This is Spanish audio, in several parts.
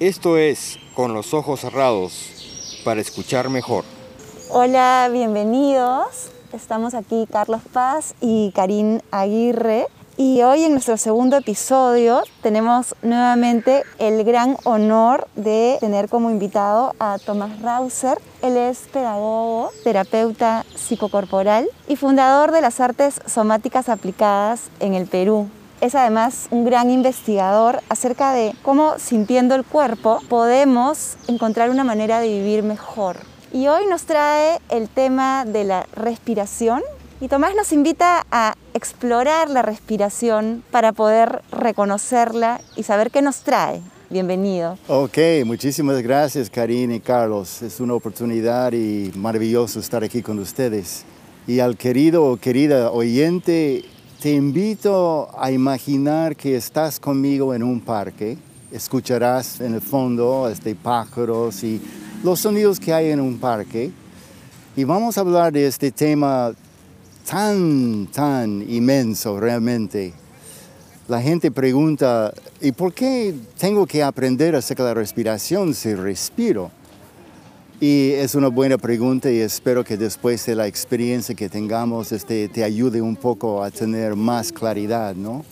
Esto es Con los ojos cerrados para escuchar mejor. Hola, bienvenidos. Estamos aquí Carlos Paz y Karin Aguirre. Y hoy en nuestro segundo episodio tenemos nuevamente el gran honor de tener como invitado a Tomás Rauser. Él es pedagogo, terapeuta psicocorporal y fundador de las artes somáticas aplicadas en el Perú. Es además un gran investigador acerca de cómo sintiendo el cuerpo podemos encontrar una manera de vivir mejor. Y hoy nos trae el tema de la respiración y Tomás nos invita a explorar la respiración para poder reconocerla y saber qué nos trae. Bienvenido. Ok, muchísimas gracias Karine y Carlos. Es una oportunidad y maravilloso estar aquí con ustedes. Y al querido o querida oyente, te invito a imaginar que estás conmigo en un parque. Escucharás en el fondo este pájaros y los sonidos que hay en un parque. Y vamos a hablar de este tema tan, tan inmenso realmente. La gente pregunta, ¿y por qué tengo que aprender a sacar la respiración si respiro? Y es una buena pregunta y espero que después de la experiencia que tengamos este, te ayude un poco a tener más claridad, ¿no?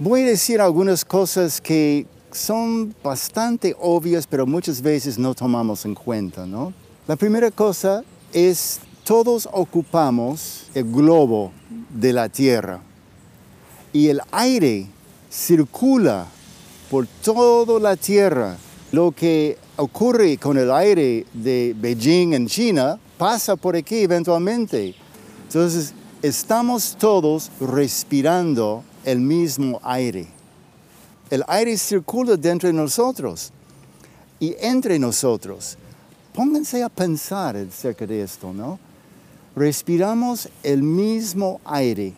Voy a decir algunas cosas que son bastante obvias, pero muchas veces no tomamos en cuenta, ¿no? La primera cosa es, todos ocupamos el globo de la Tierra y el aire circula por toda la Tierra. Lo que ocurre con el aire de Beijing en China pasa por aquí eventualmente. Entonces, estamos todos respirando el mismo aire. El aire circula dentro de nosotros y entre nosotros. Pónganse a pensar acerca de esto, ¿no? Respiramos el mismo aire.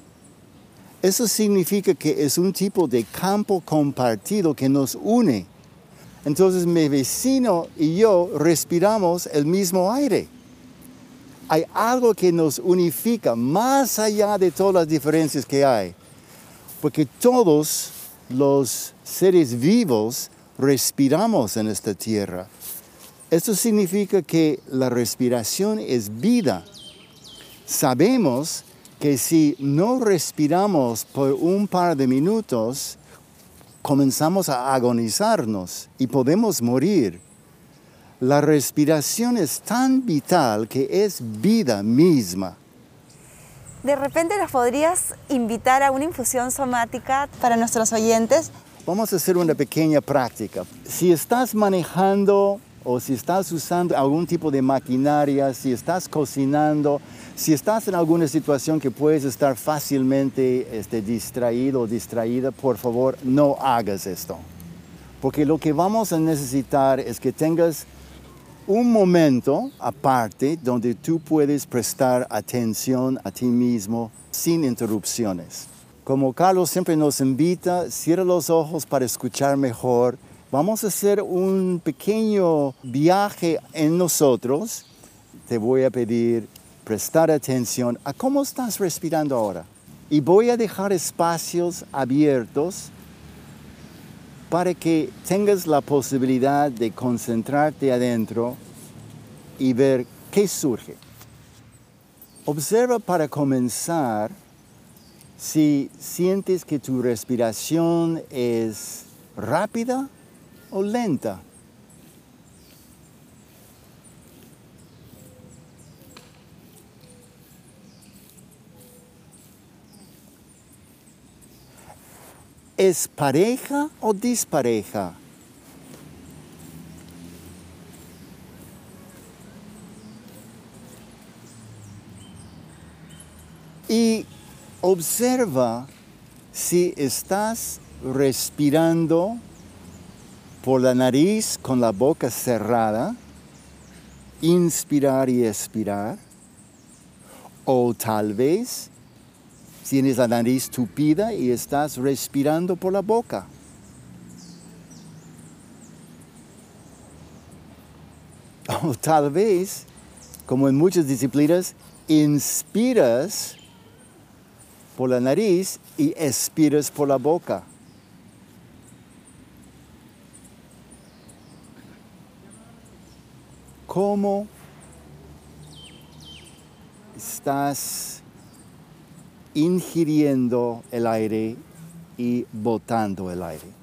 Eso significa que es un tipo de campo compartido que nos une. Entonces mi vecino y yo respiramos el mismo aire. Hay algo que nos unifica más allá de todas las diferencias que hay. Porque todos los seres vivos respiramos en esta tierra. Esto significa que la respiración es vida. Sabemos que si no respiramos por un par de minutos, comenzamos a agonizarnos y podemos morir. La respiración es tan vital que es vida misma. De repente nos podrías invitar a una infusión somática para nuestros oyentes. Vamos a hacer una pequeña práctica. Si estás manejando o si estás usando algún tipo de maquinaria, si estás cocinando, si estás en alguna situación que puedes estar fácilmente este, distraído o distraída, por favor no hagas esto. Porque lo que vamos a necesitar es que tengas un momento aparte donde tú puedes prestar atención a ti mismo sin interrupciones. Como Carlos siempre nos invita, cierra los ojos para escuchar mejor. Vamos a hacer un pequeño viaje en nosotros. Te voy a pedir prestar atención a cómo estás respirando ahora. Y voy a dejar espacios abiertos para que tengas la posibilidad de concentrarte adentro y ver qué surge. Observa para comenzar si sientes que tu respiración es rápida o lenta. ¿Es pareja o dispareja? Y observa si estás respirando por la nariz con la boca cerrada, inspirar y expirar, o tal vez tienes la nariz tupida y estás respirando por la boca. O tal vez, como en muchas disciplinas, inspiras por la nariz y expiras por la boca. cómo estás ingiriendo el aire y botando el aire.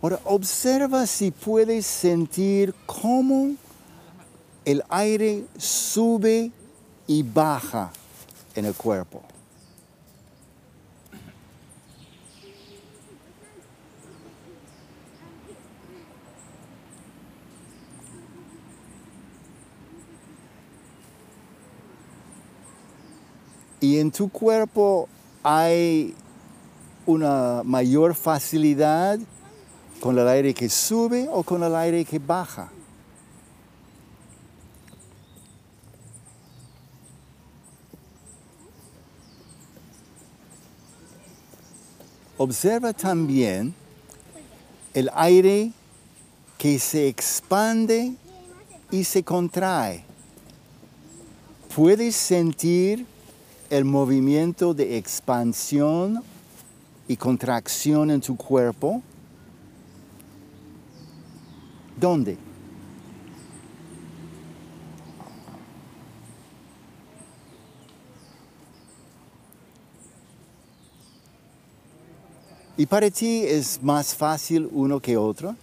Ahora observa si puedes sentir cómo el aire sube y baja en el cuerpo. Y en tu cuerpo hay una mayor facilidad con el aire que sube o con el aire que baja. Observa también el aire que se expande y se contrae. Puedes sentir el movimiento de expansión y contracción en tu cuerpo. ¿Dónde? ¿Y para ti es más fácil uno que otro?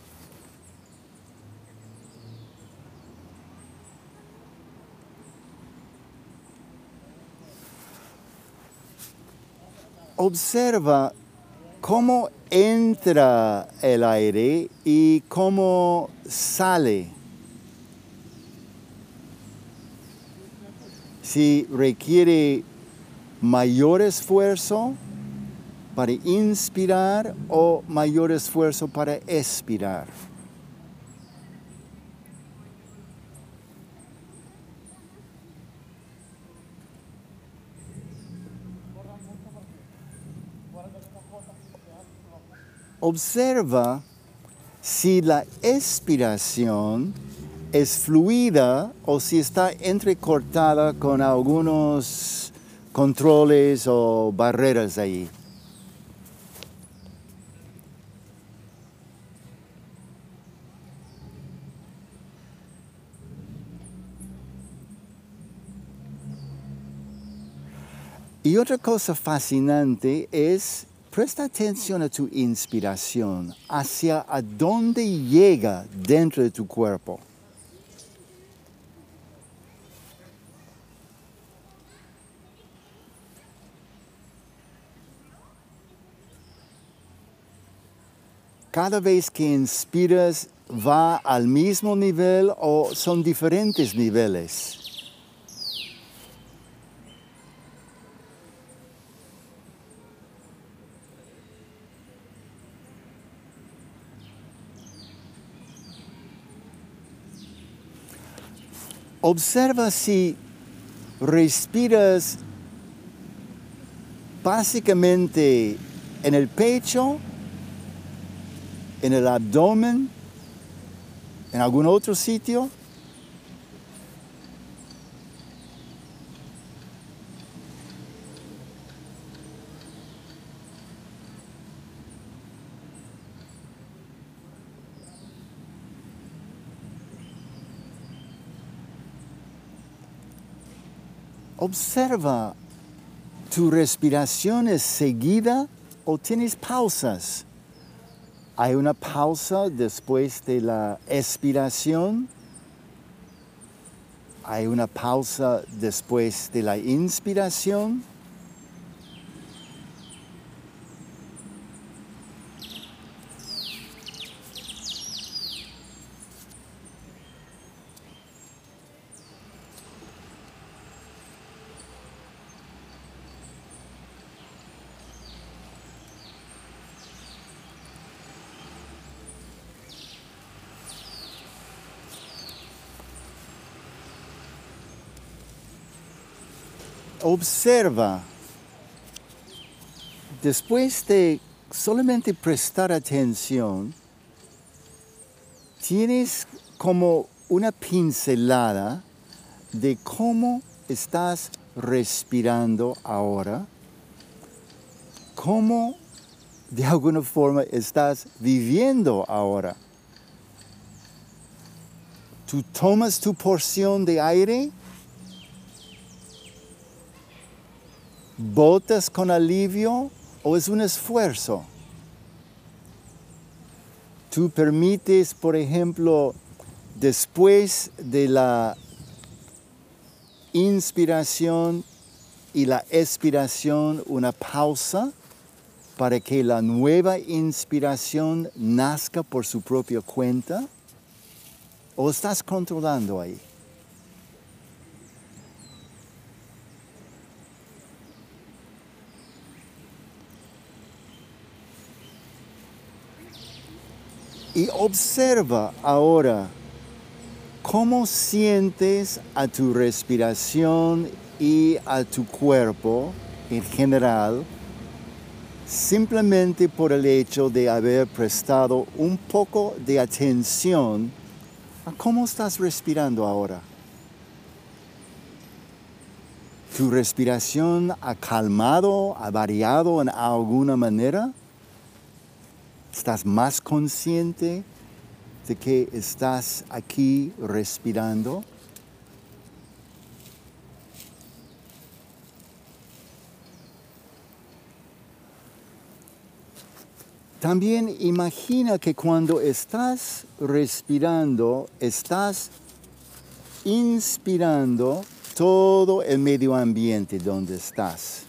Observa cómo entra el aire y cómo sale. Si requiere mayor esfuerzo para inspirar o mayor esfuerzo para expirar. Observa si la expiración es fluida o si está entrecortada con algunos controles o barreras ahí. Y otra cosa fascinante es, presta atención a tu inspiración, hacia a dónde llega dentro de tu cuerpo. Cada vez que inspiras, ¿va al mismo nivel o son diferentes niveles? Observa si respiras básicamente en el pecho, en el abdomen, en algún otro sitio. Observa, ¿tu respiración es seguida o tienes pausas? ¿Hay una pausa después de la expiración? ¿Hay una pausa después de la inspiración? Observa, después de solamente prestar atención, tienes como una pincelada de cómo estás respirando ahora, cómo de alguna forma estás viviendo ahora. Tú tomas tu porción de aire, botas con alivio o es un esfuerzo. Tú permites, por ejemplo, después de la inspiración y la expiración, una pausa para que la nueva inspiración nazca por su propia cuenta? ¿O estás controlando ahí? Y observa ahora cómo sientes a tu respiración y a tu cuerpo en general simplemente por el hecho de haber prestado un poco de atención a cómo estás respirando ahora. ¿Tu respiración ha calmado, ha variado en alguna manera? ¿Estás más consciente de que estás aquí respirando? También imagina que cuando estás respirando, estás inspirando todo el medio ambiente donde estás.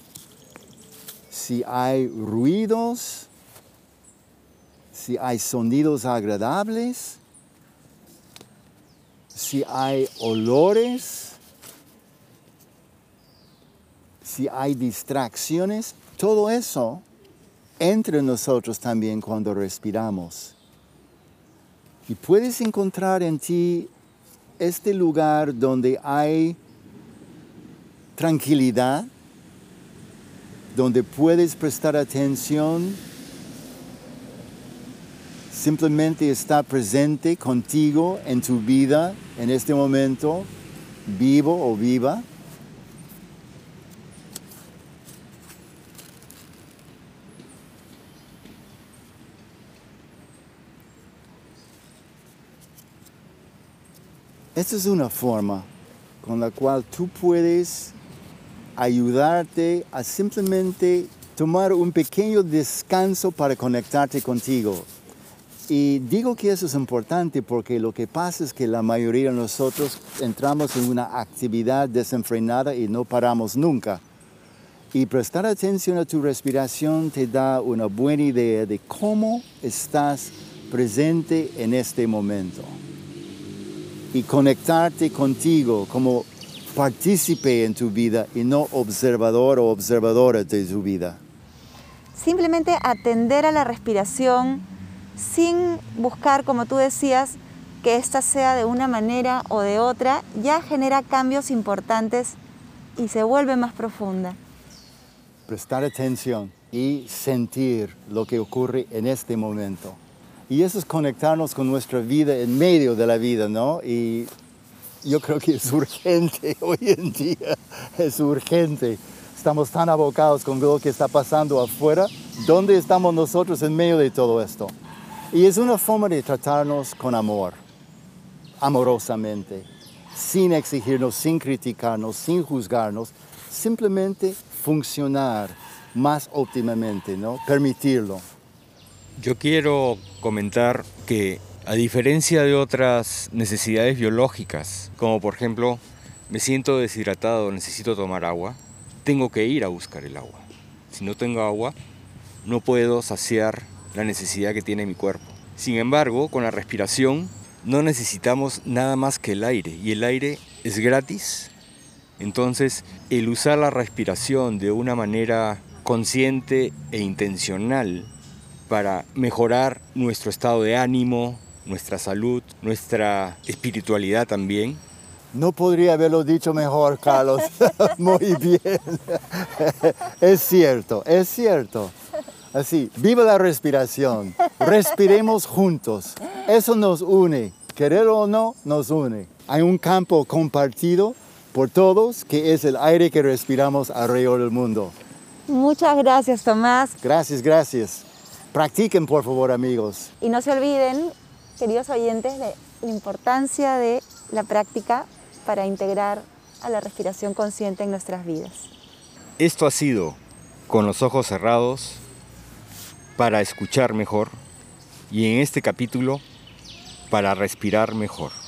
Si hay ruidos, si hay sonidos agradables, si hay olores, si hay distracciones, todo eso entre nosotros también cuando respiramos. Y puedes encontrar en ti este lugar donde hay tranquilidad, donde puedes prestar atención, simplemente está presente contigo en tu vida en este momento, vivo o viva. Esta es una forma con la cual tú puedes ayudarte a simplemente tomar un pequeño descanso para conectarte contigo. Y digo que eso es importante porque lo que pasa es que la mayoría de nosotros entramos en una actividad desenfrenada y no paramos nunca. Y prestar atención a tu respiración te da una buena idea de cómo estás presente en este momento y conectarte contigo como partícipe en tu vida y no observador o observadora de tu vida. Simplemente atender a la respiración sin buscar, como tú decías, que ésta sea de una manera o de otra, ya genera cambios importantes y se vuelve más profunda. Prestar atención y sentir lo que ocurre en este momento. Y eso es conectarnos con nuestra vida en medio de la vida, ¿no? Y yo creo que es urgente hoy en día, es urgente. Estamos tan abocados con lo que está pasando afuera. ¿Dónde estamos nosotros en medio de todo esto? Y es una forma de tratarnos con amor, amorosamente, sin exigirnos, sin criticarnos, sin juzgarnos, simplemente funcionar más óptimamente, ¿no? Permitirlo. Yo quiero comentar que a diferencia de otras necesidades biológicas, como por ejemplo me siento deshidratado, necesito tomar agua, tengo que ir a buscar el agua. Si no tengo agua, no puedo saciar la necesidad que tiene mi cuerpo. Sin embargo, con la respiración no necesitamos nada más que el aire y el aire es gratis. Entonces, el usar la respiración de una manera consciente e intencional para mejorar nuestro estado de ánimo, nuestra salud, nuestra espiritualidad también. No podría haberlo dicho mejor, Carlos. Muy bien. es cierto, es cierto. Así, viva la respiración. Respiremos juntos. Eso nos une. Querer o no, nos une. Hay un campo compartido por todos que es el aire que respiramos alrededor del mundo. Muchas gracias, Tomás. Gracias, gracias. Practiquen, por favor, amigos. Y no se olviden, queridos oyentes, de la importancia de la práctica para integrar a la respiración consciente en nuestras vidas. Esto ha sido, con los ojos cerrados, para escuchar mejor y en este capítulo para respirar mejor.